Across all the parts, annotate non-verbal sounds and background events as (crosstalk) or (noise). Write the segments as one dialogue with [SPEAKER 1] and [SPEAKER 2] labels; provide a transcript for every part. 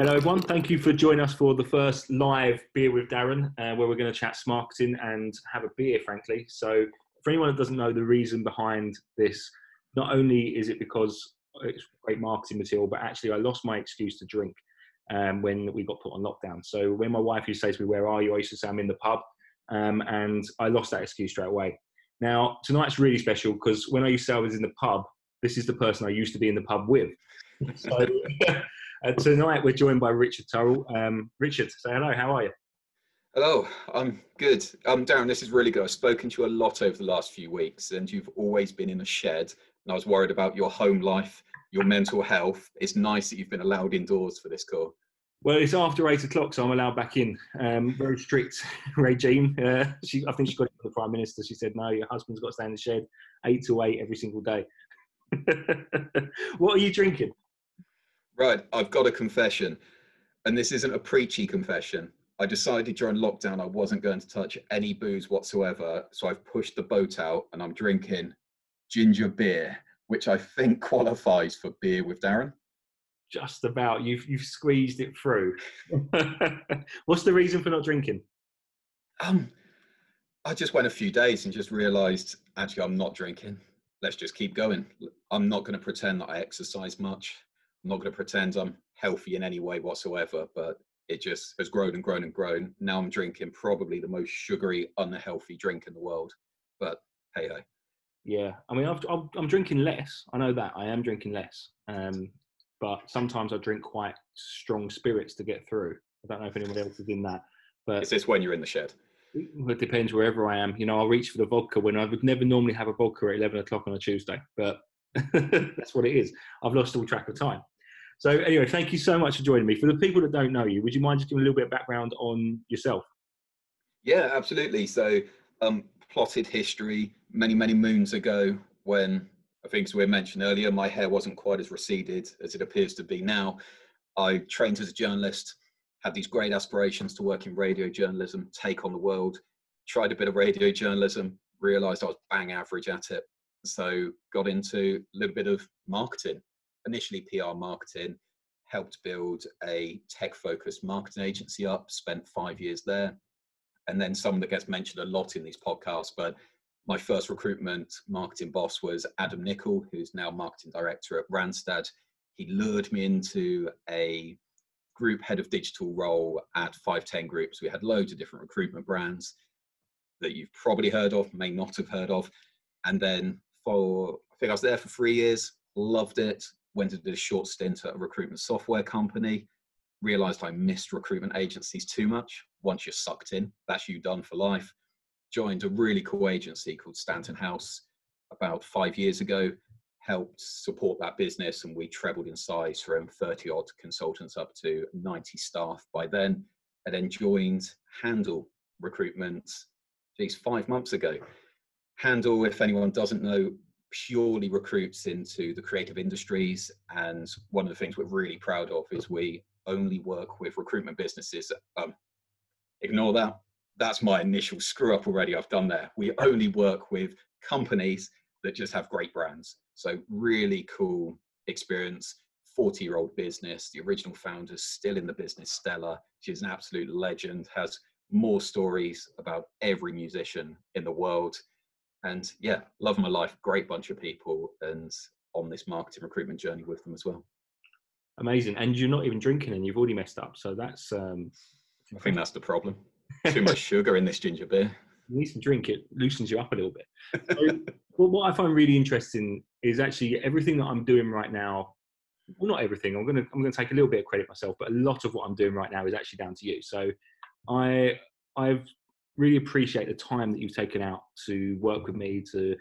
[SPEAKER 1] Hello, everyone. Thank you for joining us for the first live beer with Darren, uh, where we're going to chat marketing and have a beer, frankly. So, for anyone that doesn't know the reason behind this, not only is it because it's great marketing material, but actually I lost my excuse to drink um, when we got put on lockdown. So when my wife used to say to me, "Where are you?" I used to say, "I'm in the pub," um, and I lost that excuse straight away. Now tonight's really special because when I used to say I was in the pub, this is the person I used to be in the pub with. (laughs) So (laughs) uh, tonight we're joined by Richard Turrell. Um, Richard, say hello. How are you?
[SPEAKER 2] Hello, I'm good. Um, Darren, this is really good. I've spoken to you a lot over the last few weeks, and you've always been in a shed. And I was worried about your home life, your mental health. It's nice that you've been allowed indoors for this call.
[SPEAKER 1] Well, it's after eight o'clock, so I'm allowed back in. Um, very strict (laughs) regime. Uh, she, I think she got it from the Prime Minister. She said, no, your husband's got to stay in the shed eight to eight every single day. (laughs) what are you drinking?
[SPEAKER 2] Right, I've got a confession. And this isn't a preachy confession. I decided during lockdown I wasn't going to touch any booze whatsoever. So I've pushed the boat out and I'm drinking ginger beer, which I think qualifies for beer with Darren.
[SPEAKER 1] Just about. You've you've squeezed it through. (laughs) What's the reason for not drinking?
[SPEAKER 2] Um, I just went a few days and just realised actually I'm not drinking. Let's just keep going. I'm not going to pretend that I exercise much. I'm not going to pretend I'm healthy in any way whatsoever. But it just has grown and grown and grown. Now I'm drinking probably the most sugary, unhealthy drink in the world. But hey, hey.
[SPEAKER 1] Yeah, I mean, I've, I'm drinking less. I know that I am drinking less, um, but sometimes I drink quite strong spirits to get through. I don't know if anyone else is in that. But
[SPEAKER 2] is this when you're in the shed?
[SPEAKER 1] It depends wherever I am. You know, I'll reach for the vodka when I would never normally have a vodka at 11 o'clock on a Tuesday, but (laughs) that's what it is. I've lost all track of time. So, anyway, thank you so much for joining me. For the people that don't know you, would you mind just giving a little bit of background on yourself?
[SPEAKER 2] Yeah, absolutely. So, um, plotted history many, many moons ago when I think, as we mentioned earlier, my hair wasn't quite as receded as it appears to be now. I trained as a journalist, had these great aspirations to work in radio journalism, take on the world, tried a bit of radio journalism, realized I was bang average at it. So got into a little bit of marketing, initially PR marketing, helped build a tech focused marketing agency up, spent five years there, and then someone that gets mentioned a lot in these podcasts. But my first recruitment marketing boss was Adam Nicol, who's now marketing director at Randstad. He lured me into a group head of digital role at 510 Groups. We had loads of different recruitment brands that you've probably heard of, may not have heard of. And then for, I think I was there for three years, loved it, went to do a short stint at a recruitment software company, realized I missed recruitment agencies too much. Once you're sucked in, that's you done for life. Joined a really cool agency called Stanton House about five years ago, helped support that business, and we trebled in size from 30 odd consultants up to 90 staff by then. And then joined Handle Recruitment, geez, five months ago. Handle, if anyone doesn't know, purely recruits into the creative industries. And one of the things we're really proud of is we only work with recruitment businesses. Um, ignore that. That's my initial screw up already. I've done there. We only work with companies that just have great brands. So, really cool experience. 40 year old business. The original founder's still in the business, Stella. She's an absolute legend, has more stories about every musician in the world and yeah, love my life. Great bunch of people, and on this marketing recruitment journey with them as well.
[SPEAKER 1] Amazing, and you're not even drinking, and you've already messed up. So that's. Um,
[SPEAKER 2] I think that's the problem. Too much (laughs) sugar in this ginger beer.
[SPEAKER 1] You need to drink it; loosens you up a little bit. So, well, what I find really interesting is actually everything that I'm doing right now. Well, not everything. I'm gonna I'm gonna take a little bit of credit myself, but a lot of what I'm doing right now is actually down to you. So, I I've really appreciate the time that you've taken out to work with me to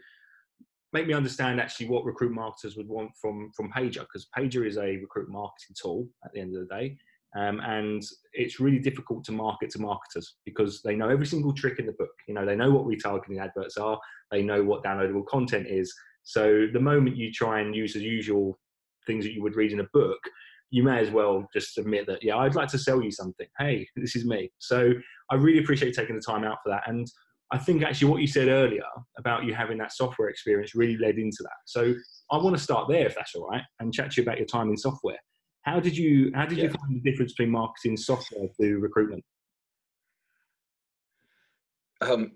[SPEAKER 1] make me understand actually what recruit marketers would want from from Paiger because Paiger is a recruit marketing tool at the end of the day. Um, and it's really difficult to market to marketers because they know every single trick in the book. You know, they know what retargeting adverts are, they know what downloadable content is. So the moment you try and use the usual things that you would read in a book, you may as well just admit that, yeah, I'd like to sell you something. Hey, this is me. So I really appreciate taking the time out for that. And I think actually what you said earlier about you having that software experience really led into that. So I want to start there, if that's all right, and chat to you about your time in software. How did you how did yeah. you find the difference between marketing software to recruitment?
[SPEAKER 2] Um,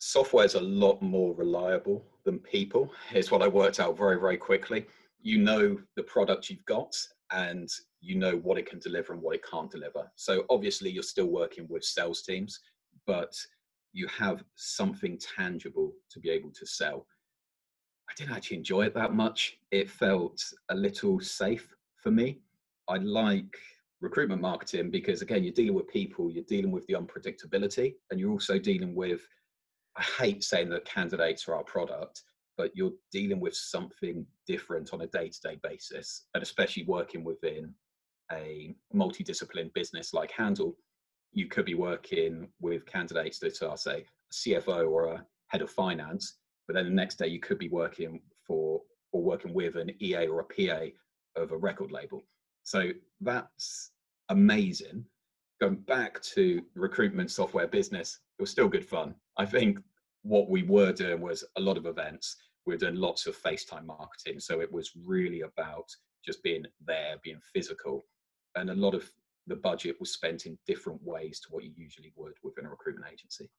[SPEAKER 2] software is a lot more reliable than people. Is what I worked out very very quickly. You know the product you've got, and you know what it can deliver and what it can't deliver. So obviously you're still working with sales teams, but you have something tangible to be able to sell. I didn't actually enjoy it that much. It felt a little safe for me. I like recruitment marketing because again, you're dealing with people, you're dealing with the unpredictability, and you're also dealing with. I hate saying that candidates are our product, but you're dealing with something different on a day-to-day basis, and especially working within a multidisciplined business like Handle, you could be working with candidates that are, say, a CFO or a head of finance, but then the next day you could be working for or working with an EA or a PA of a record label. So that's amazing. Going back to recruitment software business, it was still good fun. I think what we were doing was a lot of events. We were doing lots of FaceTime marketing. So it was really about just being there, being physical. And a lot of the budget was spent in different ways to what you usually would within a recruitment agency.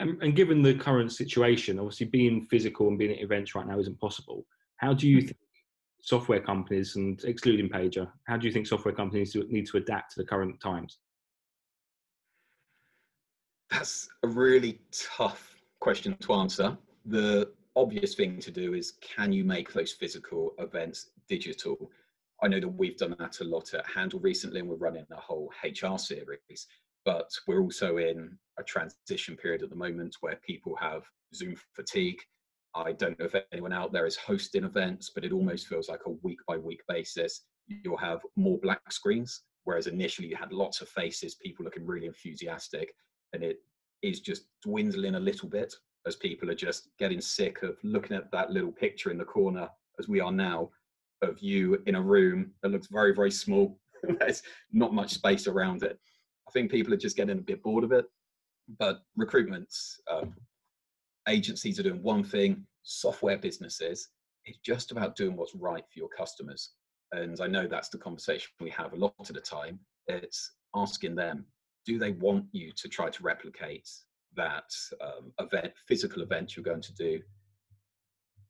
[SPEAKER 1] And, and given the current situation, obviously being physical and being at events right now isn't possible. How do you hmm. think software companies and excluding Paiger, how do you think software companies need to adapt to the current times?
[SPEAKER 2] That's a really tough question to answer. The obvious thing to do is can you make those physical events digital? I know that we've done that a lot at Handle recently, and we're running a whole HR series, but we're also in a transition period at the moment where people have Zoom fatigue I don't know if anyone out there is hosting events, but it almost feels like a week by week basis. You'll have more black screens, whereas initially you had lots of faces, people looking really enthusiastic, and it is just dwindling a little bit as people are just getting sick of looking at that little picture in the corner, as we are now, of you in a room that looks very, very small. (laughs) There's not much space around it. I think people are just getting a bit bored of it. But recruitment, um, agencies are doing one thing, software businesses, it's just about doing what's right for your customers. And I know that's the conversation we have a lot of the time. It's asking them, do they want you to try to replicate that um, event, physical event you're going to do,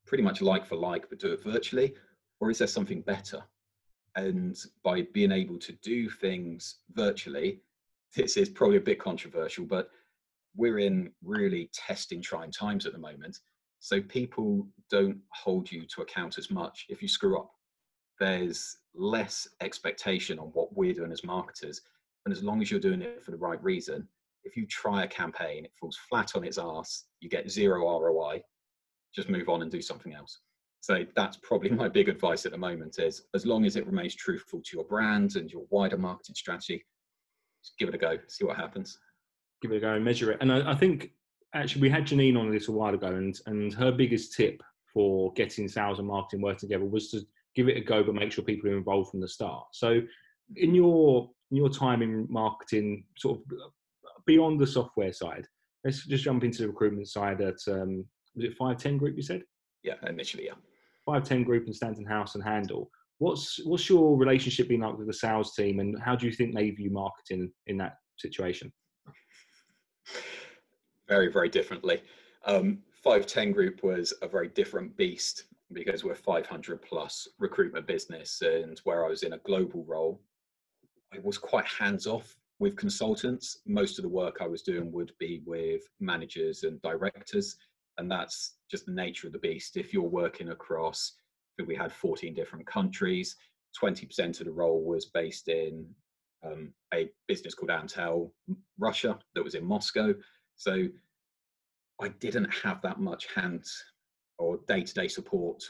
[SPEAKER 2] pretty much like for like, but do it virtually? Or is there something better? And by being able to do things virtually, this is probably a bit controversial, but we're in really testing trying times at the moment. So people don't hold you to account as much if you screw up. There's less expectation on what we're doing as marketers. And as long as you're doing it for the right reason, if you try a campaign, it falls flat on its ass, you get zero ROI, just move on and do something else. So that's probably (laughs) my big advice at the moment is as long as it remains truthful to your brand and your wider marketing strategy, just give it a go, see what happens
[SPEAKER 1] give it a go and measure it. And I, I, think actually we had Janine on this a while ago, and and her biggest tip for getting sales and marketing work together was to give it a go, but make sure people are involved from the start. So, mm-hmm. in your in your time in marketing, sort of beyond the software side, let's just jump into the recruitment side. At um, was it five ten group? You said.
[SPEAKER 2] Yeah, initially, yeah.
[SPEAKER 1] Five ten group in Stanton House and Handle. What's what's your relationship been like with the sales team, and how do you think they view marketing in that situation?
[SPEAKER 2] very, very differently. Um, 510 Group was a very different beast because we're 500 plus recruitment business, and where I was in a global role, I was quite hands off with consultants. Most of the work I was doing would be with managers and directors, and that's just the nature of the beast. If you're working across, we had 14 different countries, 20% of the role was based in um, a business called Antal Russia that was in Moscow. So I didn't have that much hand or day to day support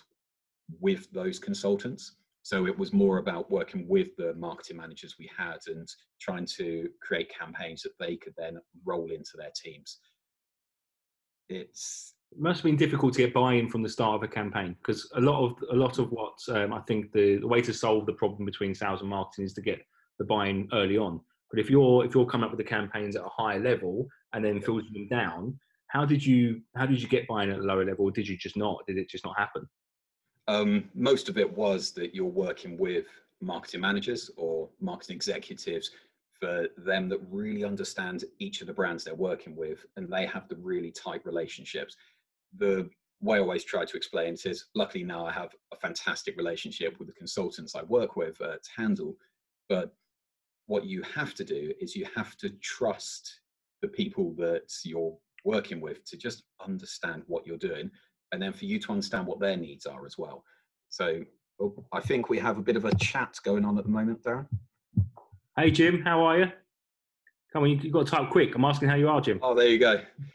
[SPEAKER 2] with those consultants. So it was more about working with the marketing managers we had and trying to create campaigns that they could then roll into their teams. It's
[SPEAKER 1] it must have been difficult to get buy-in from the start of a campaign because a lot of a lot of what um, I think the, the way to solve the problem between sales and marketing is to get the buy-in early on. But if you're if you're coming up with the campaigns at a higher level and then filtering them down, how did you how did you get buying at a lower level? Or did you just not? Did it just not happen?
[SPEAKER 2] Um, most of it was that you're working with marketing managers or marketing executives for them that really understand each of the brands they're working with and they have the really tight relationships. The way I always try to explain it is luckily now I have a fantastic relationship with the consultants I work with to handle. But what you have to do is you have to trust the people that you're working with to just understand what you're doing and then for you to understand what their needs are as well. So oh, I think we have a bit of a chat going on at the moment, Darren.
[SPEAKER 1] Hey, Jim, how are you? Come on, you've got to type quick. I'm asking how you are, Jim.
[SPEAKER 2] Oh, there you go. (laughs)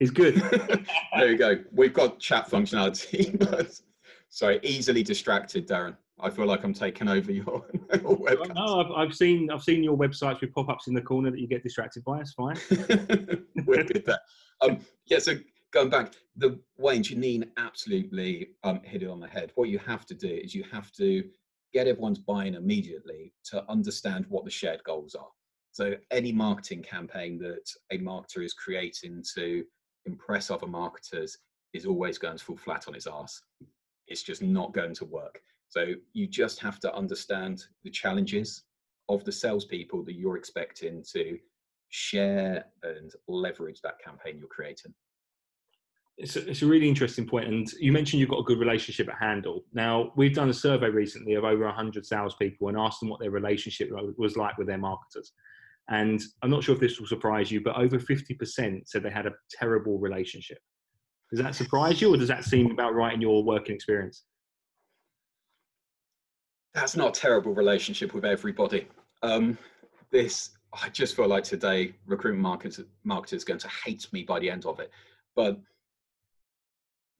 [SPEAKER 1] it's good. (laughs)
[SPEAKER 2] there you go. We've got chat functionality. (laughs) Sorry, easily distracted, Darren. I feel like I'm taking over your, your
[SPEAKER 1] website. No, I've, I've, seen I've seen your websites with pop-ups in the corner that you get distracted by. It's fine.
[SPEAKER 2] We're good there. Um, yeah, so going back, the Wayne Janine absolutely um, hit it on the head. What you have to do is you have to get everyone's buy-in immediately to understand what the shared goals are. So any marketing campaign that a marketer is creating to impress other marketers is always going to fall flat on its ass. It's just not going to work. So you just have to understand the challenges of the salespeople that you're expecting to share and leverage that campaign you're creating.
[SPEAKER 1] It's a, it's a really interesting point, and you mentioned you've got a good relationship at Handle. Now, we've done a survey recently of over 100 salespeople and asked them what their relationship was like with their marketers. And I'm not sure if this will surprise you, but over 50% said they had a terrible relationship. Does that surprise you, or does that seem about right in your working experience?
[SPEAKER 2] That's not a terrible relationship with everybody. Um, this, I just feel like today, recruitment marketers, marketers going to hate me by the end of it. But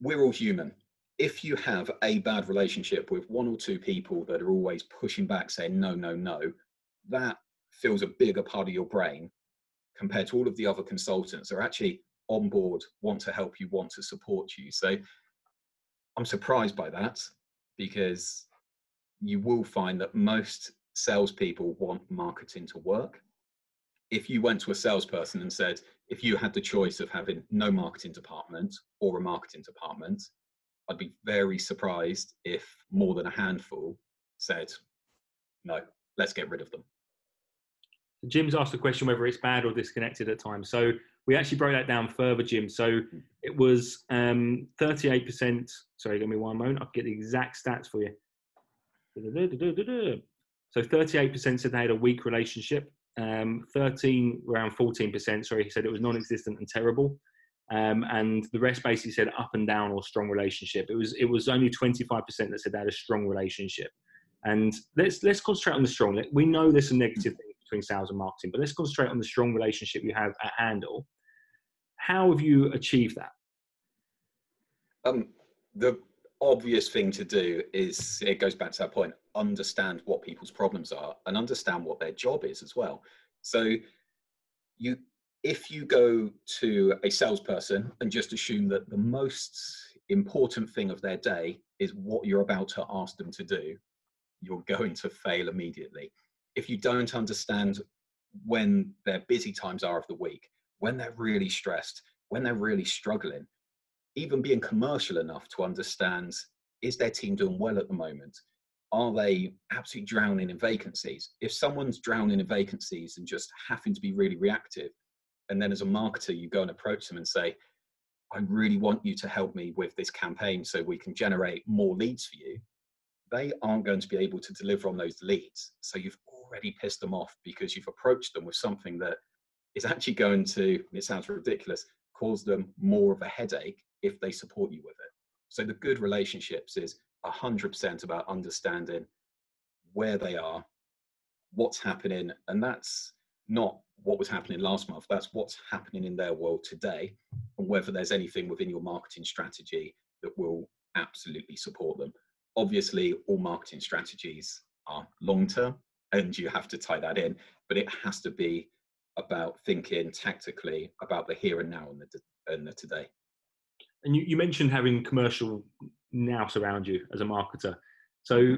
[SPEAKER 2] we're all human. If you have a bad relationship with one or two people that are always pushing back, saying no, no, no, that fills a bigger part of your brain compared to all of the other consultants that are actually on board, want to help you, want to support you. So I'm surprised by that because you will find that most salespeople want marketing to work. If you went to a salesperson and said, if you had the choice of having no marketing department or a marketing department, I'd be very surprised if more than a handful said, no, let's get rid of them.
[SPEAKER 1] Jim's asked the question whether it's bad or disconnected at times. So we actually broke that down further, Jim. So it was um, 38%. Sorry, give me one moment. I'll get the exact stats for you. So 38% said they had a weak relationship um, 13 around 14% sorry he said it was non-existent and terrible. Um, and the rest basically said up and down or strong relationship. It was it was only 25% that said they had a strong relationship. And let's let's concentrate on the strong. We know there's some negative things between sales and marketing but let's concentrate on the strong relationship you have at handle. How have you achieved that?
[SPEAKER 2] Um, the obvious thing to do is it goes back to that point understand what people's problems are and understand what their job is as well so you if you go to a salesperson and just assume that the most important thing of their day is what you're about to ask them to do you're going to fail immediately if you don't understand when their busy times are of the week when they're really stressed when they're really struggling even being commercial enough to understand is their team doing well at the moment? Are they absolutely drowning in vacancies? If someone's drowning in vacancies and just having to be really reactive, and then as a marketer, you go and approach them and say, I really want you to help me with this campaign so we can generate more leads for you. They aren't going to be able to deliver on those leads. So you've already pissed them off because you've approached them with something that is actually going to, it sounds ridiculous, cause them more of a headache if they support you with it. So the good relationships is 100% about understanding where they are, what's happening, and that's not what was happening last month. That's what's happening in their world today, and whether there's anything within your marketing strategy that will absolutely support them. Obviously, all marketing strategies are long term, and you have to tie that in, but it has to be about thinking tactically about the here and now and the, and the today
[SPEAKER 1] and you, you mentioned having commercial nous surround you as a marketer. So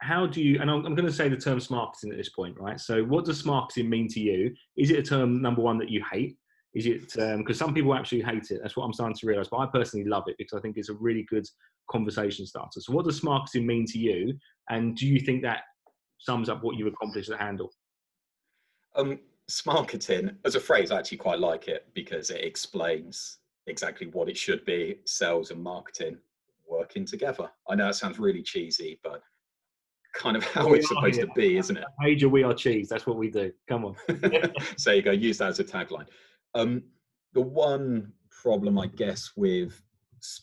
[SPEAKER 1] how do you and I'm, I'm, going to say the term marketing at this point right so what does marketing mean to you is it a term number one that you hate Is it because um, some people actually hate it? That's what I'm starting to realize. But I personally love it because I think it's a really good conversation starter. So, what does marketing mean to you? And do you think that sums up what you've accomplished at Handle?
[SPEAKER 2] Um, marketing as a phrase, I actually quite like it because it explains exactly what it should be sales and marketing working together. I know it sounds really cheesy, but kind of (laughs) how we it's supposed here. to be, isn't it?
[SPEAKER 1] Major, we are cheese. That's what we do. Come on. (laughs)
[SPEAKER 2] so you go, use that as a tagline. Um, the one problem, I guess, with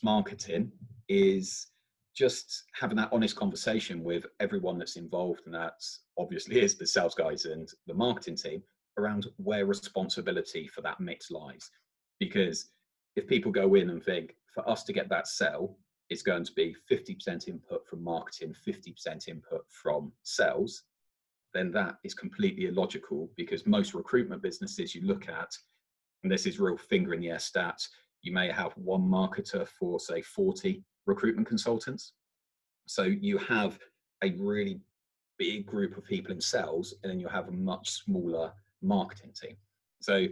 [SPEAKER 2] marketing is just having that honest conversation with everyone that's involved, and that obviously is the sales guys and the marketing team around where responsibility for that mix lies. Because if people go in and think, for us to get that sell, it's going to be 50% input from marketing, 50% input from sales, then that is completely illogical because most recruitment businesses you look at, and this is real finger in the air stats, you may have one marketer for, say, 40 recruitment consultants. So you have a really big group of people in sales, and then you have a much smaller marketing team. So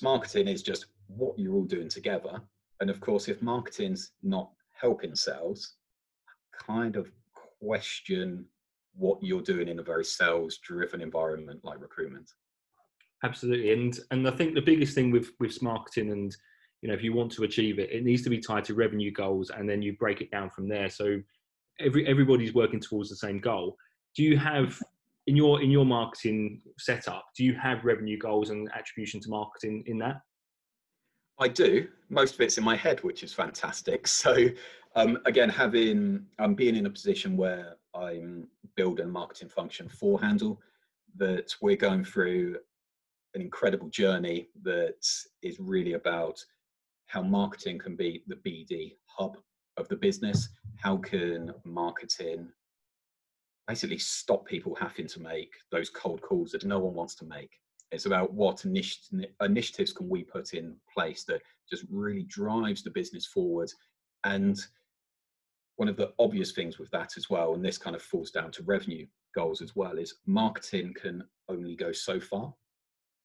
[SPEAKER 2] marketing is just what you're all doing together. And of course, if marketing's not helping sales, kind of question what you're doing in a very sales driven environment like recruitment.
[SPEAKER 1] Absolutely. And and I think the biggest thing with with marketing and you know if you want to achieve it, it needs to be tied to revenue goals and then you break it down from there. So every everybody's working towards the same goal. Do you have in your in your marketing setup, do you have revenue goals and attribution to marketing in that?
[SPEAKER 2] I do. Most of it's in my head, which is fantastic. (laughs) So, um, again, having um, being in a position where I'm building a marketing function for Handle, that we're going through an incredible journey that is really about how marketing can be the BD hub of the business. How can marketing basically stop people having to make those cold calls that no one wants to make? It's about what initiatives can we put in place that just really drives the business forward. And one of the obvious things with that as well, and this kind of falls down to revenue goals as well, is marketing can only go so far.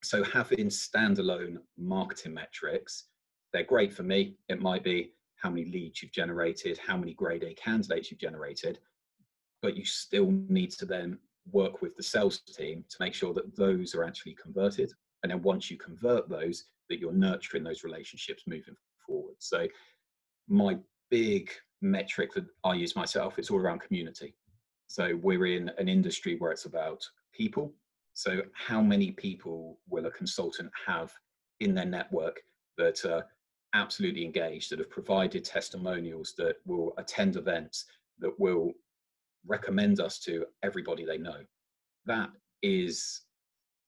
[SPEAKER 2] So having standalone marketing metrics, they're great for me. It might be how many leads you've generated, how many grade A candidates you've generated, but you still need to then work with the sales team to make sure that those are actually converted. And then once you convert those, that you're nurturing those relationships moving forward. So my big metric that I use myself is all around community. So we're in an industry where it's about people. So how many people will a consultant have in their network that are absolutely engaged, that have provided testimonials, that will attend events, that will recommend us to everybody they know. That is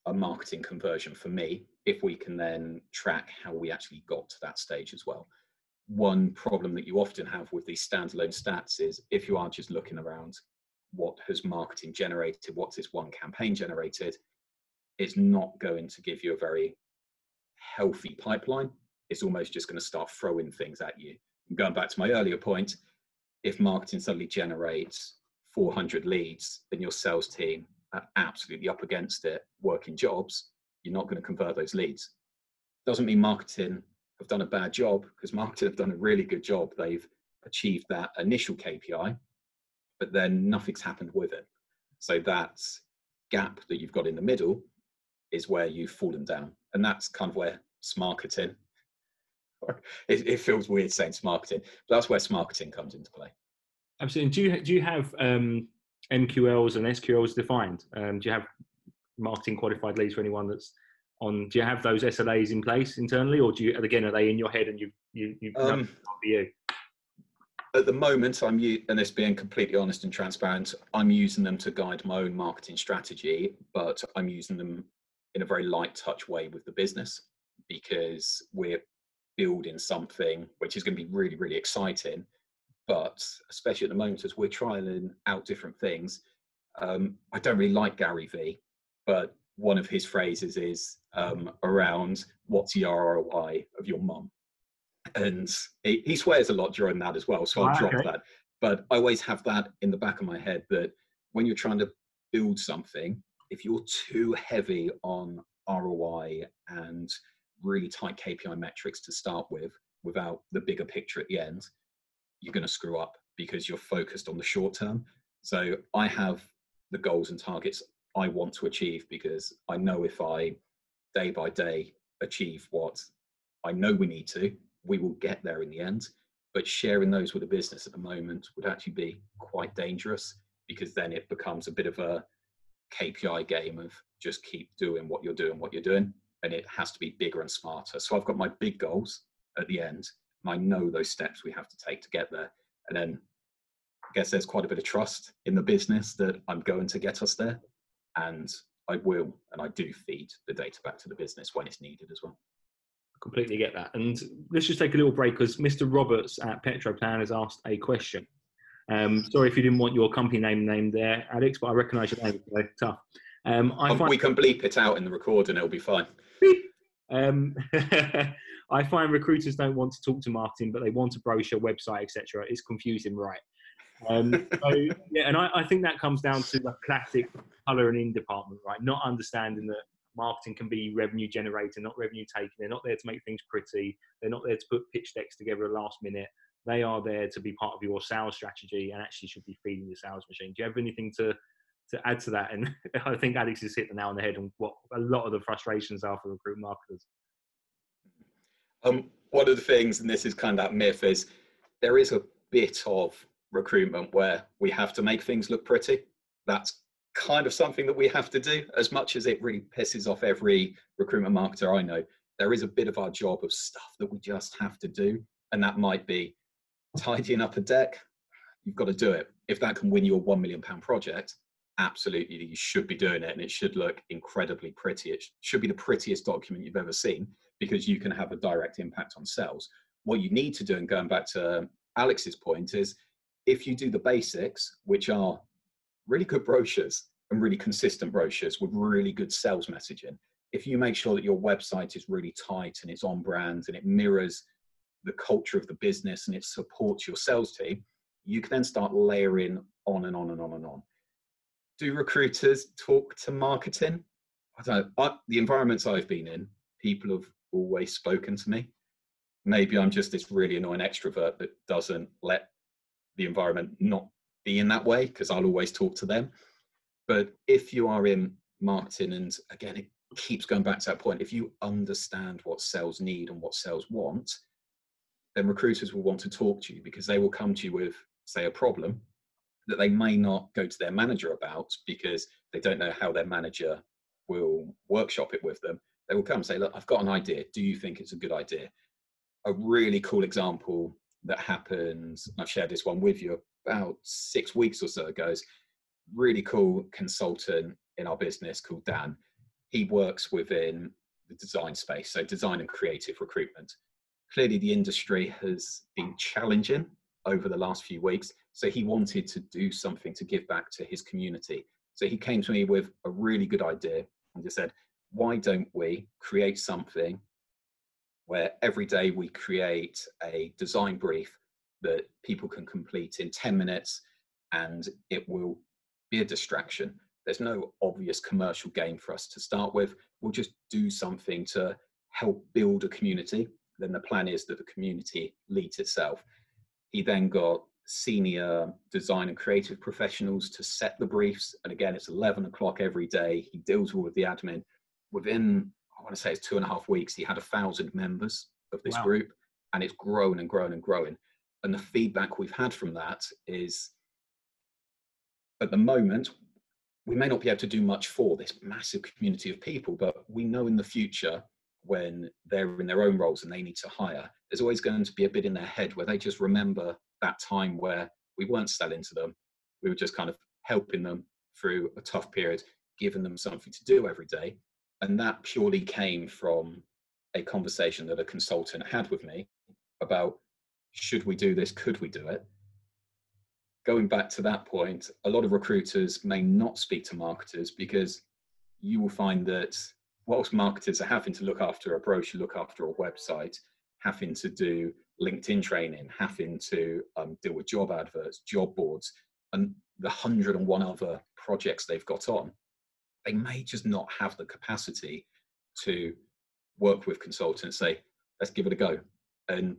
[SPEAKER 2] a marketing conversion for me if we can then track how we actually got to that stage as well. One problem that you often have with these standalone stats is if you are just looking around what has marketing generated, what's this one campaign generated, it's not going to give you a very healthy pipeline. It's almost just going to start throwing things at you. going back to my earlier point, if marketing suddenly generates 400 leads, then your sales team are absolutely up against it, working jobs, you're not going to convert those leads. Doesn't mean marketing have done a bad job because marketing have done a really good job. They've achieved that initial KPI, but then nothing's happened with it. So that gap that you've got in the middle is where you've fallen down. And that's kind of where marketing, (laughs) it, it feels weird saying marketing, but that's where marketing comes into play.
[SPEAKER 1] Absolutely. Do you do you have um, MQLs and SQLs defined? Um, do you have marketing qualified leads for anyone that's on? Do you have those SLAs in place internally, or do you again are they in your head and you you you um, for you?
[SPEAKER 2] At the moment, I'm and this being completely honest and transparent, I'm using them to guide my own marketing strategy, but I'm using them in a very light touch way with the business because we're building something which is going to be really really exciting but especially at the moment as we're trialing out different things, um, I don't really like Gary Vee, but one of his phrases is um, around what's the ROI of your mum? And he, he, swears a lot during that as well, so I'll ah, drop okay. that. But I always have that in the back of my head that when you're trying to build something, if you're too heavy on ROI and really tight KPI metrics to start with without the bigger picture at the end, you're going to screw up because you're focused on the short term. So I have the goals and targets I want to achieve because I know if I day by day achieve what I know we need to, we will get there in the end. But sharing those with a business at the moment would actually be quite dangerous because then it becomes a bit of a KPI game of just keep doing what you're doing, what you're doing, and it has to be bigger and smarter. So I've got my big goals at the end, I know those steps we have to take to get there. And then I guess there's quite a bit of trust in the business that I'm going to get us there, and I will, and I do feed the data back to the business when it's needed as well.
[SPEAKER 1] I completely get that. And let's just take a little break because Mr. Roberts at Petroplan has asked a question. Um, sorry if you didn't want your company name named there, Alex, but I recognise your name. So tough. Um,
[SPEAKER 2] I um, find, we can bleep it out in the record and it'll be fine. (laughs)
[SPEAKER 1] Um, (laughs) I find recruiters don't want to talk to marketing, but they want a brochure, website, etc. It's confusing, right? Um, so, (laughs) yeah, and I, I, think that comes down to the classic color and in department, right? Not understanding that marketing can be revenue generating, not revenue taking. They're not there to make things pretty. They're not there to put pitch decks together at last minute. They are there to be part of your sales strategy and actually should be feeding the sales machine. Do you have anything to to add to that? And (laughs) I think Alex has hit the nail on the head on what a lot of the frustrations are for recruit marketers.
[SPEAKER 2] Um, one of the things, and this is kind of that myth, is there is a bit of recruitment where we have to make things look pretty. That's kind of something that we have to do as much as it really pisses off every recruitment marketer I know. There is a bit of our job of stuff that we just have to do. And that might be tidying up a deck, you've got to do it. If that can win you a one million pound project, absolutely you should be doing it, and it should look incredibly pretty. It should be the prettiest document you've ever seen because you can have a direct impact on sales. What you need to do, and going back to Alex's point, is if you do the basics, which are really good brochures and really consistent brochures with really good sales messaging, if you make sure that your website is really tight and it's on brand and it mirrors the culture of the business and it supports your sales team, you can then start layering on and on and on and on. Do recruiters talk to marketing? I don't know. I, the environments I've been in, people have always spoken to me. Maybe I'm just this really annoying extrovert that doesn't let the environment not be in that way because I'll always talk to them. But if you are in marketing, and again, it keeps going back to that point, if you understand what sales need and what sales want, then recruiters will want to talk to you because they will come to you with, say, a problem that they may not go to their manager about because they don't know how their manager will workshop it with them. They will come and say, Look, I've got an idea. Do you think it's a good idea? A really cool example that happened, I've shared this one with you about six weeks or so ago, is really cool consultant in our business called Dan. He works within the design space, so design and creative recruitment clearly the industry has been challenging over the last few weeks. So he wanted to do something to give back to his community. So he came to me with a really good idea and just said, why don't we create something where every day we create a design brief that people can complete in 10 minutes and it will be a distraction. There's no obvious commercial gain for us to start with. We'll just do something to help build a community then the plan is that the community leads itself. He then got senior design and creative professionals to set the briefs. And again, it's 11 o'clock every day. He deals with the admin. Within, I want to say it's two and a half weeks, he had a thousand members of this wow. group and it's grown and grown and growing. And the feedback we've had from that is at the moment, we may not be able to do much for this massive community of people, but we know in the future when they're in their own roles and they need to hire, there's always going to be a bit in their head where they just remember that time where we weren't selling to them. We were just kind of helping them through a tough period, giving them something to do every day. And that purely came from a conversation that a consultant had with me about should we do this? Could we do it? Going back to that point, a lot of recruiters may not speak to marketers because you will find that whilst marketers are having to look after a brochure, look after a website, having to do LinkedIn training, having to um, deal with job adverts, job boards, and the 101 other projects they've got on, they may just not have the capacity to work with consultants, say, let's give it a go. And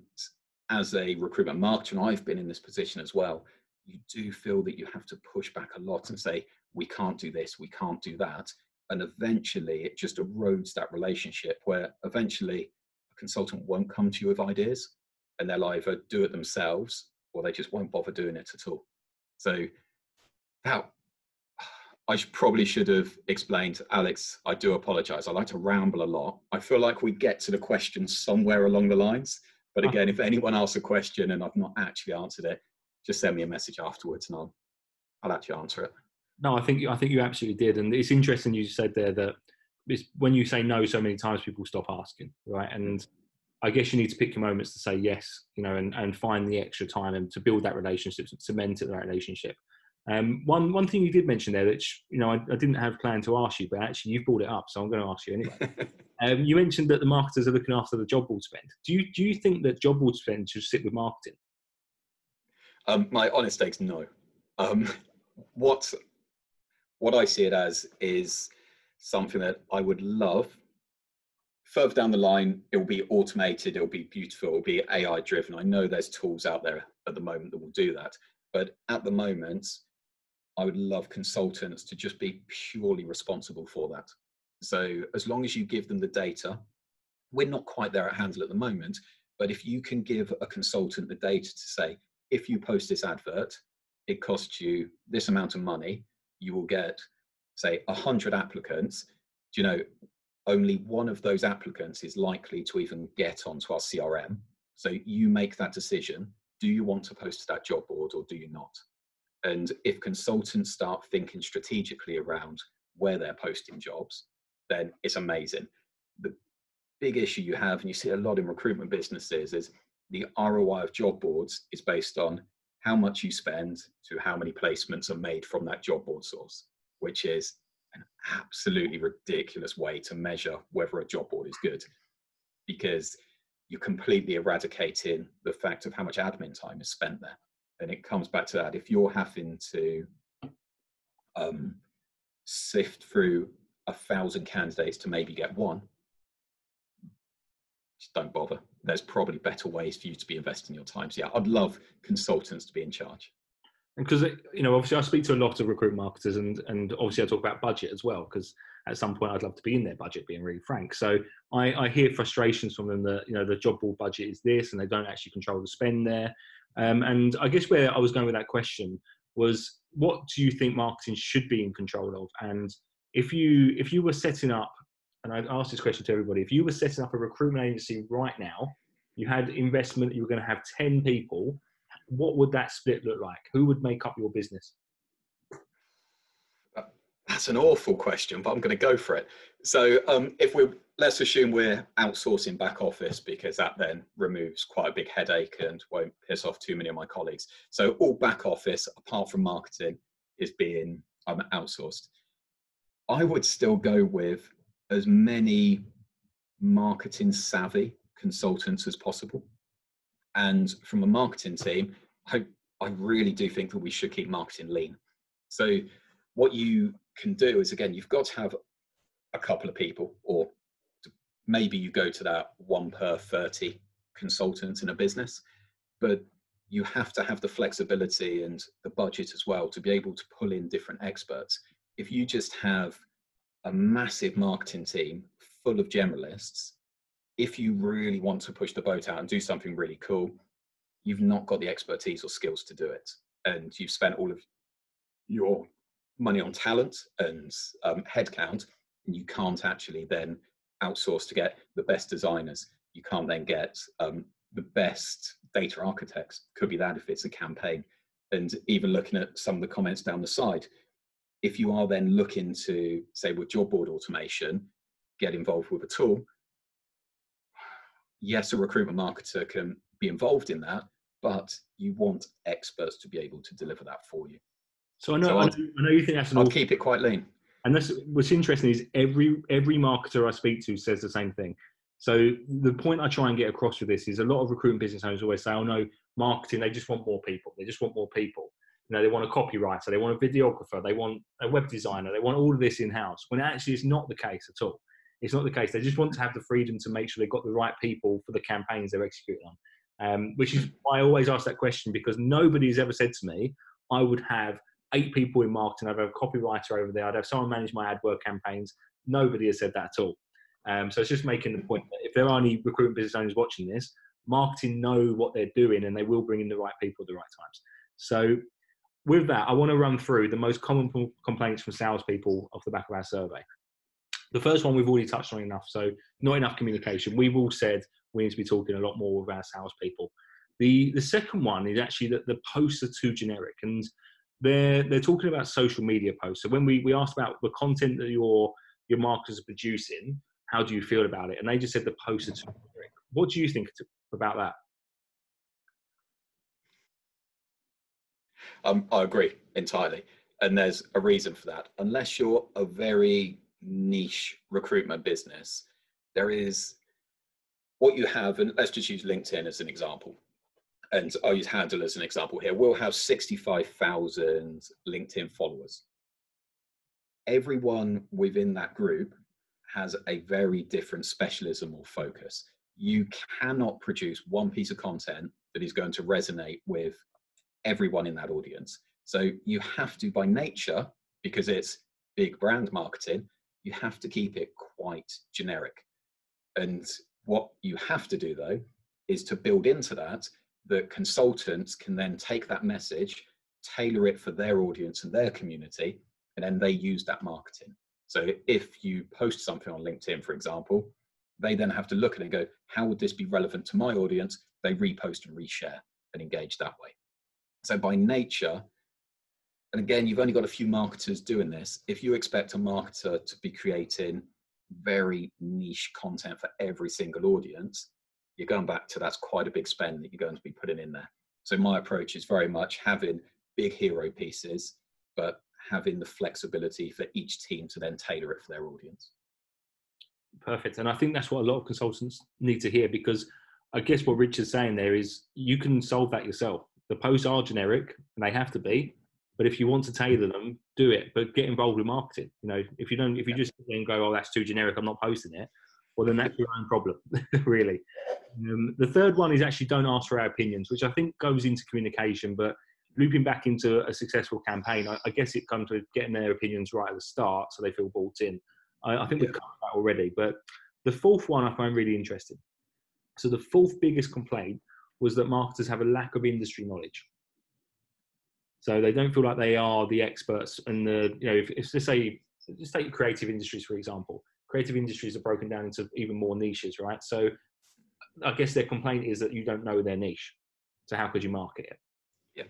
[SPEAKER 2] as a recruitment marketer, and I've been in this position as well, you do feel that you have to push back a lot and say, we can't do this, we can't do that. And eventually it just erodes that relationship where eventually a consultant won't come to you with ideas and they'll either do it themselves or they just won't bother doing it at all. So that I probably should have explained, Alex. I do apologize. I like to ramble a lot. I feel like we get to the question somewhere along the lines. But uh-huh. again, if anyone asks a question and I've not actually answered it, just send me a message afterwards and I'll I'll actually answer it.
[SPEAKER 1] No, I think you, I think you absolutely did, and it's interesting you said there that when you say no so many times, people stop asking, right? And I guess you need to pick your moments to say yes, you know, and, and find the extra time and to build that relationship, to cement that relationship. Um, one one thing you did mention there, that you know I, I, didn't have planned to ask you, but actually you've brought it up, so I'm going to ask you anyway. (laughs) um, you mentioned that the marketers are looking after the job board spend. Do you do you think that job board spend should sit with marketing?
[SPEAKER 2] Um, my honest takes, no. Um, (laughs) what what I see it as is something that I would love. Further down the line, it will be automated, it will be beautiful, it will be AI driven. I know there's tools out there at the moment that will do that. But at the moment, I would love consultants to just be purely responsible for that. So as long as you give them the data, we're not quite there at Handle at the moment, but if you can give a consultant the data to say, if you post this advert, it costs you this amount of money, you will get, say, 100 applicants. Do you know, only one of those applicants is likely to even get onto our CRM. So you make that decision. Do you want to post to that job board or do you not? And if consultants start thinking strategically around where they're posting jobs, then it's amazing. The big issue you have, and you see a lot in recruitment businesses, is the ROI of job boards is based on how much you spend to how many placements are made from that job board source, which is an absolutely ridiculous way to measure whether a job board is good because you're completely eradicating the fact of how much admin time is spent there. And it comes back to that. If you're having to um, sift through a thousand candidates to maybe get one, just don't bother. There's probably better ways for you to be investing your time. So yeah, I'd love consultants to be in charge.
[SPEAKER 1] Because you know, obviously, I speak to a lot of recruit marketers, and and obviously, I talk about budget as well. Because at some point, I'd love to be in their budget, being really frank. So I, I hear frustrations from them that you know the job board budget is this, and they don't actually control the spend there. Um, and I guess where I was going with that question was, what do you think marketing should be in control of? And if you if you were setting up and I'd ask this question to everybody: if you were setting up a recruitment agency right now, you had investment, you were going to have ten people, what would that split look like? Who would make up your business?
[SPEAKER 2] That's an awful question, but I'm going to go for it. So, um, if we let's assume we're outsourcing back office because that then removes quite a big headache and won't piss off too many of my colleagues. So, all back office apart from marketing is being um, outsourced. I would still go with as many marketing savvy consultants as possible. And from a marketing team, I, I really do think that we should keep marketing lean. So what you can do is again, you've got to have a couple of people, or maybe you go to that one per 30 consultants in a business, but you have to have the flexibility and the budget as well to be able to pull in different experts. If you just have a massive marketing team full of generalists, if you really want to push the boat out and do something really cool, you've not got the expertise or skills to do it. And you've spent all of your money on talent and um, headcount, and you can't actually then outsource to get the best designers. You can't then get um, the best data architects. Could be that if it's a campaign. And even looking at some of the comments down the side, if you are then looking to, say, with job board automation, get involved with a tool, yes, a recruitment marketer can be involved in that, but you want experts to be able to deliver that for you.
[SPEAKER 1] So I know, so I, know I know you think that's.
[SPEAKER 2] I'll keep it quite lean.
[SPEAKER 1] And that's what's interesting is every every marketer I speak to says the same thing. So the point I try and get across with this is a lot of recruitment business owners always say, "Oh no, marketing, they just want more people. They just want more people." you know, they want a copywriter, they want a videographer, they want a web designer, they want all of this in house. When actually it's not the case at all. It's not the case. They just want to have the freedom to make sure they've got the right people for the campaigns they're executing on. Um, which is why I always ask that question because nobody's ever said to me, I would have eight people in marketing, I'd have a copywriter over there, I'd have someone manage my AdWord campaigns. Nobody has said that at all. Um, so it's just making the point that if there are any recruitment business owners watching this, marketing know what they're doing and they will bring in the right people at the right times. So with that, I want to run through the most common complaints from salespeople off the back of our survey. The first one we've already touched on enough, so not enough communication. We've all said we need to be talking a lot more with our salespeople. The the second one is actually that the posts are too generic, and they're they're talking about social media posts. So when we we asked about the content that your your marketers are producing, how do you feel about it? And they just said the posts are too generic. What do you think about that?
[SPEAKER 2] Um, I agree entirely. And there's a reason for that. Unless you're a very niche recruitment business, there is what you have, and let's just use LinkedIn as an example. And I'll use Antal as an example here. We'll have 65,000 LinkedIn followers. Everyone within that group has a very different specialism or focus. You cannot produce one piece of content that is going to resonate with everyone in that audience. So you have to, by nature, because it's big brand marketing, you have to keep it quite generic. And what you have to do, though, is to build into that that consultants can then take that message, tailor it for their audience and their community, and then they use that marketing. So if you post something on LinkedIn, for example, they then have to look at it and go, how would this be relevant to my audience? They repost and reshare and engage that way. So by nature, and again, you've only got a few marketers doing this. If you expect a marketer to be creating very niche content for every single audience, you're going back to that's quite a big spend that you're going to be putting in there. So my approach is very much having big hero pieces, but having the flexibility for each team to then tailor it for their audience.
[SPEAKER 1] Perfect. And I think that's what a lot of consultants need to hear because I guess what Richard's saying there is you can solve that yourself the posts are generic and they have to be but if you want to tailor them do it but get involved with marketing you know. If you don't if you just then go oh that's too generic i'm not posting it well then that's your own problem (laughs) really. Um, the third one is actually don't ask for our opinions which i think goes into communication but looping back into a successful campaign i, I guess it comes with getting their opinions right at the start so they feel bought in. I, I think we've covered that already but the fourth one i find really interesting. So the fourth biggest complaint was that marketers have a lack of industry knowledge. So they don't feel like they are the experts. And the you know, if, if let's say just take creative industries for example, creative industries are broken down into even more niches, right? So I guess their complaint is that you don't know their niche. So how could you market it?
[SPEAKER 2] Yeah.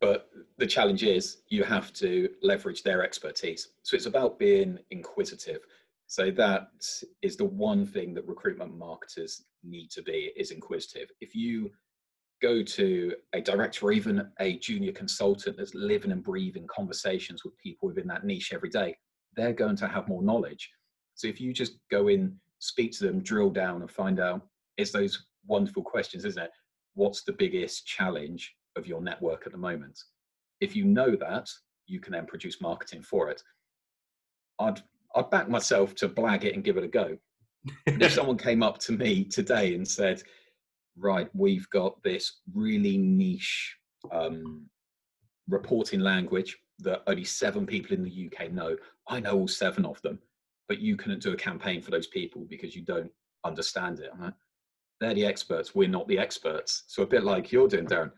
[SPEAKER 2] But the challenge is you have to leverage their expertise. So it's about being inquisitive. So that is the one thing that recruitment marketers need to be is inquisitive. If you go to a director or even a junior consultant that's living and breathing conversations with people within that niche every day, they're going to have more knowledge. So if you just go in, speak to them, drill down and find out, it's those wonderful questions, isn't it? What's the biggest challenge of your network at the moment? If you know that, you can then produce marketing for it. I'd I'd back myself to blag it and give it a go. if (laughs) someone came up to me today and said, right, we've got this really niche um, reporting language that only seven people in the UK know. I know all seven of them, but you couldn't do a campaign for those people because you don't understand it. Like, They're the experts. We're not the experts. So a bit like you're doing, Darren.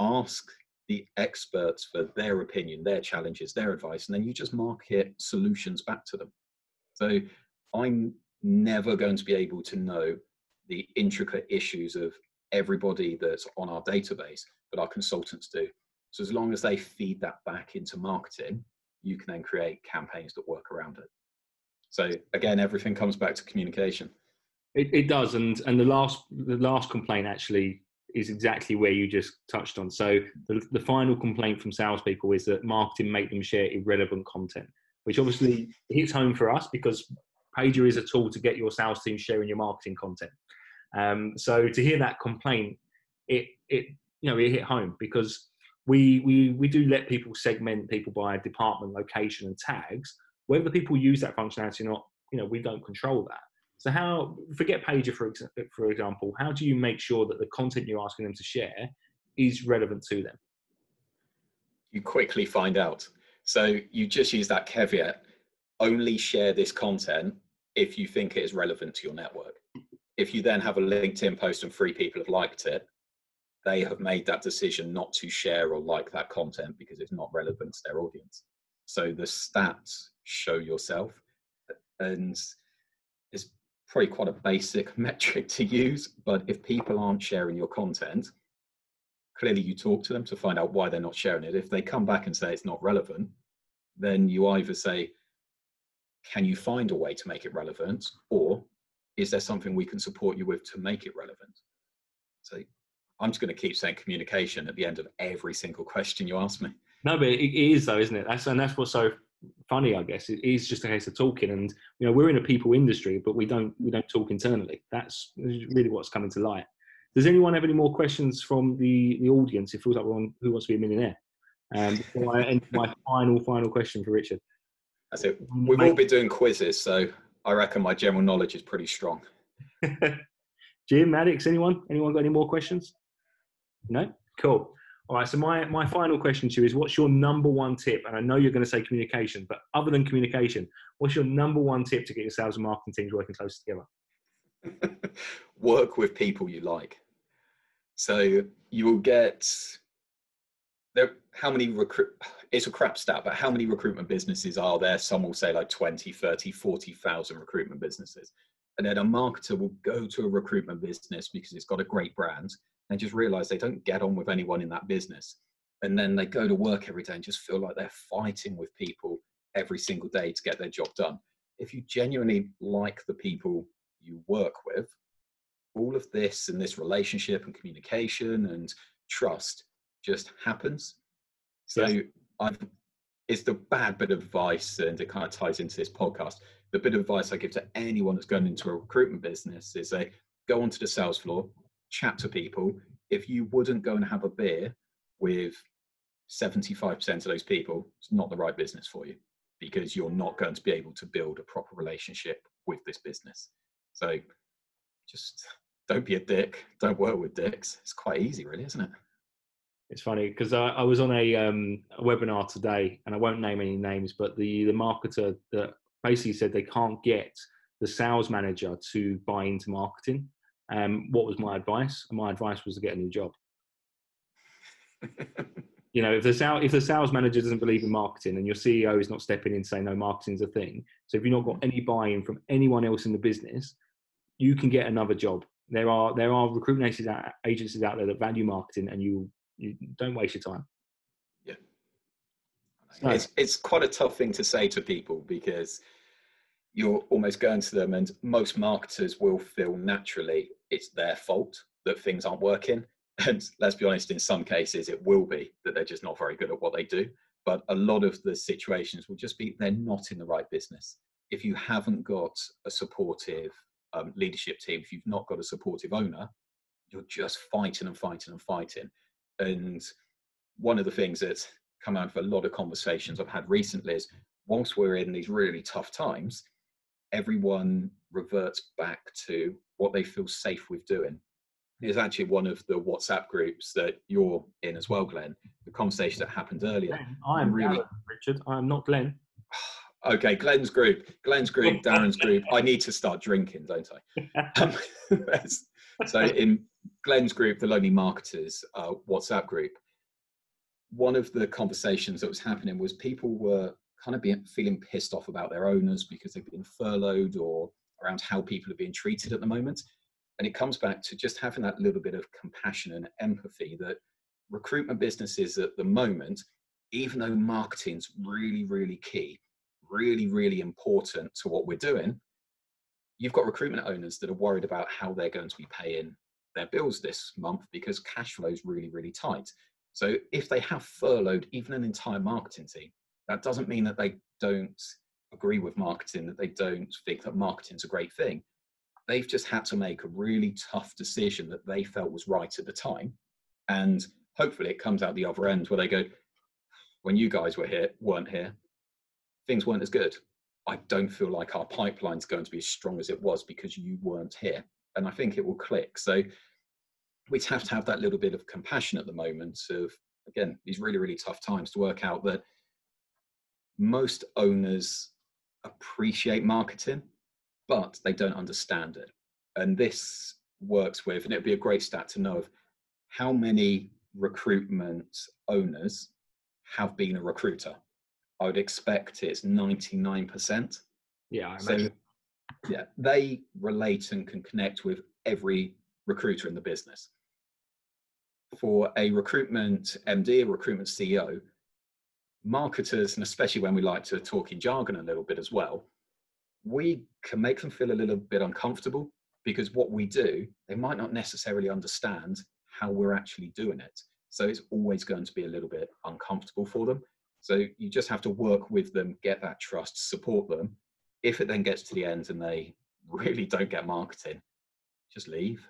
[SPEAKER 2] Ask the experts for their opinion, their challenges, their advice, and then you just market solutions back to them. So I'm never going to be able to know the intricate issues of everybody that's on our database, but our consultants do. So as long as they feed that back into marketing, you can then create campaigns that work around it. So again, everything comes back to communication.
[SPEAKER 1] It, it does, and and the last the last complaint actually is exactly where you just touched on. So the, the final complaint from salespeople is that marketing make them share irrelevant content, which obviously hits home for us because Paiger is a tool to get your sales team sharing your marketing content. Um, so to hear that complaint, it it you know it hit home because we we we do let people segment people by department, location, and tags. Whether people use that functionality or not you know we don't control that. So how forget Paiger for for example, how do you make sure that the content you're asking them to share is relevant to them?
[SPEAKER 2] You quickly find out. So you just use that caveat. Only share this content if you think it is relevant to your network. If you then have a LinkedIn post and three people have liked it, they have made that decision not to share or like that content because it's not relevant to their audience. So the stats show yourself, and it's probably quite a basic (laughs) metric to use. But if people aren't sharing your content, clearly you talk to them to find out why they're not sharing it. If they come back and say it's not relevant, then you either say, can you find a way to make it relevant? Or is there something we can support you with to make it relevant? So I'm just going to keep saying communication at the end of every single question you ask me.
[SPEAKER 1] No, but it is though, isn't it? That's and that's what's so funny, I guess. It is just a case of talking, and you know we're in a people industry, but we don't we don't talk internally. That's really what's coming to light. Does anyone have any more questions from the the audience? It feels like we're on Who Wants to Be a Millionaire. Um, before I end my final final question for Richard.
[SPEAKER 2] That's it. We've all been doing quizzes, so I reckon my general knowledge is pretty strong. (laughs)
[SPEAKER 1] Jim, Maddox, anyone? Anyone got any more questions? No? Cool. All right. So my, my final question to you is what's your number one tip? And I know you're going to say communication, but other than communication, what's your number one tip to get your sales and marketing teams working closer
[SPEAKER 2] together? (laughs) Work with people you like. So you will get how many recruit (sighs) it's a crap stat but how many recruitment businesses are there some will say like 20 30 40,000 recruitment businesses and then a marketer will go to a recruitment business because it's got a great brand and just realize they don't get on with anyone in that business. And then they go to work every day and just feel like they're fighting with people every single day to get their job done. If you genuinely like the people you work with, all of this and this relationship and communication and trust just happens. So. I've it's the bad bit of advice, and it kind of ties into this podcast. The bit of advice I give to anyone that's going into a recruitment business is say, go onto the sales floor, chat to people, if you wouldn't go and have a beer with 75% of those people, it's not the right business for you because you're not going to be able to build a proper relationship with this business. So just don't be a dick. Don't work with dicks. It's quite easy, really, isn't it?
[SPEAKER 1] It's funny because I, I, was on a, um, a, webinar today, and I won't name any names, but the the marketer that basically said they can't get the sales manager to buy into marketing um, what was my advice? My advice was to get a new job. you know, if the sales if the sales manager doesn't believe in marketing and your CEO is not stepping in saying no, marketing's a thing. So if you've not got any buy-in from anyone else in the business, you can get another job. There are there are recruitment agencies out, agencies out there that value marketing, and you you don't waste your time.
[SPEAKER 2] Yeah, so, it's it's quite a tough thing to say to people because you're almost going to them, and most marketers will feel naturally it's their fault that things aren't working. (laughs) And let's be honest, in some cases, it will be that they're just not very good at what they do. But a lot of the situations will just be they're not in the right business. If you haven't got a supportive um, leadership team, if you've not got a supportive owner, you're just fighting and fighting and fighting. And one of the things that's come out of a lot of conversations I've had recently is whilst we're in these really tough times, everyone reverts back to what they feel safe with doing. It's actually one of the WhatsApp groups that you're in as well, Glenn. The conversation that happened earlier.
[SPEAKER 1] I am really Richard. I am not Glenn. (sighs)
[SPEAKER 2] okay, Glenn's group. Glenn's group, (laughs) Darren's group. I need to start drinking, don't I? (laughs) Um, (laughs) so in Glenn's group, the Lonely Marketers uh, WhatsApp group, one of the conversations that was happening was people were kind of being feeling pissed off about their owners because they've been furloughed or around how people are being treated at the moment. And it comes back to just having that little bit of compassion and empathy that recruitment businesses at the moment, even though marketing's really, really key, really, really important to what we're doing, you've got recruitment owners that are worried about how they're going to be paying their bills this month because cash flow is really, really tight. So if they have furloughed even an entire marketing team, that doesn't mean that they don't agree with marketing, that they don't think that marketing's a great thing. They've just had to make a really tough decision that they felt was right at the time. And hopefully it comes out the other end where they go, when you guys were here, weren't here, things weren't as good. I don't feel like our pipeline's going to be as strong as it was because you weren't here. And I think it will click. So we have to have that little bit of compassion at the moment of, again, these really, really tough times to work out that most owners appreciate marketing, but they don't understand it. And this works with, and it'd be a great stat to know of how many recruitment owners have been a recruiter. I would expect it's 99%.
[SPEAKER 1] Yeah, I
[SPEAKER 2] so, yeah, they relate and can connect with every recruiter in the business. For a recruitment MD, a recruitment CEO, marketers, and especially when we like to talk in jargon a little bit as well, we can make them feel a little bit uncomfortable because what we do, they might not necessarily understand how we're actually doing it. So it's always going to be a little bit uncomfortable for them. So you just have to work with them, get that trust, support them. If it then gets to the end and they (laughs) really don't get marketing, just leave.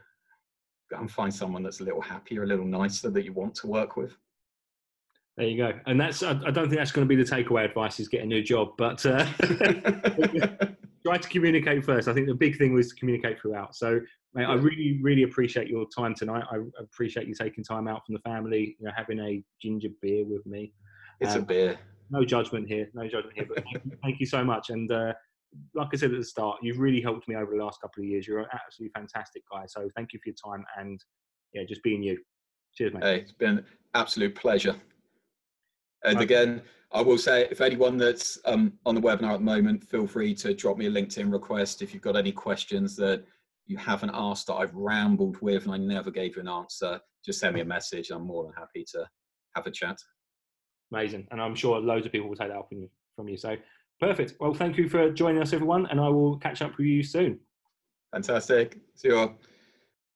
[SPEAKER 2] Go and find someone that's a little happier, a little nicer that you want to work with.
[SPEAKER 1] There you go. And that's, I, don't think that's going to be the takeaway advice is get a new job, but uh, (laughs) try to communicate first. I think the big thing was to communicate throughout. So, mate, yeah. I really, really appreciate your time tonight. I appreciate you taking time out from the family, you know, having a ginger beer with me.
[SPEAKER 2] It's um, a beer.
[SPEAKER 1] No judgment here. No judgment here. But thank, you, thank you so much. And uh, like I said at the start, you've really helped me over the last couple of years. You're an absolutely fantastic guy. So thank you for your time and yeah, just being you. Cheers, mate.
[SPEAKER 2] Hey, it's been an absolute pleasure. And again, I will say if anyone that's um, on the webinar at the moment, feel free to drop me a LinkedIn request if you've got any questions that you haven't asked that I've rambled with and I never gave you an answer. Just send me a (laughs) message. I'm more than happy to have a chat.
[SPEAKER 1] Amazing, and I'm sure loads of people will take that up from you. From you. So perfect. Well, thank you for joining us, everyone, and I will catch up with you soon.
[SPEAKER 2] Fantastic. See you all.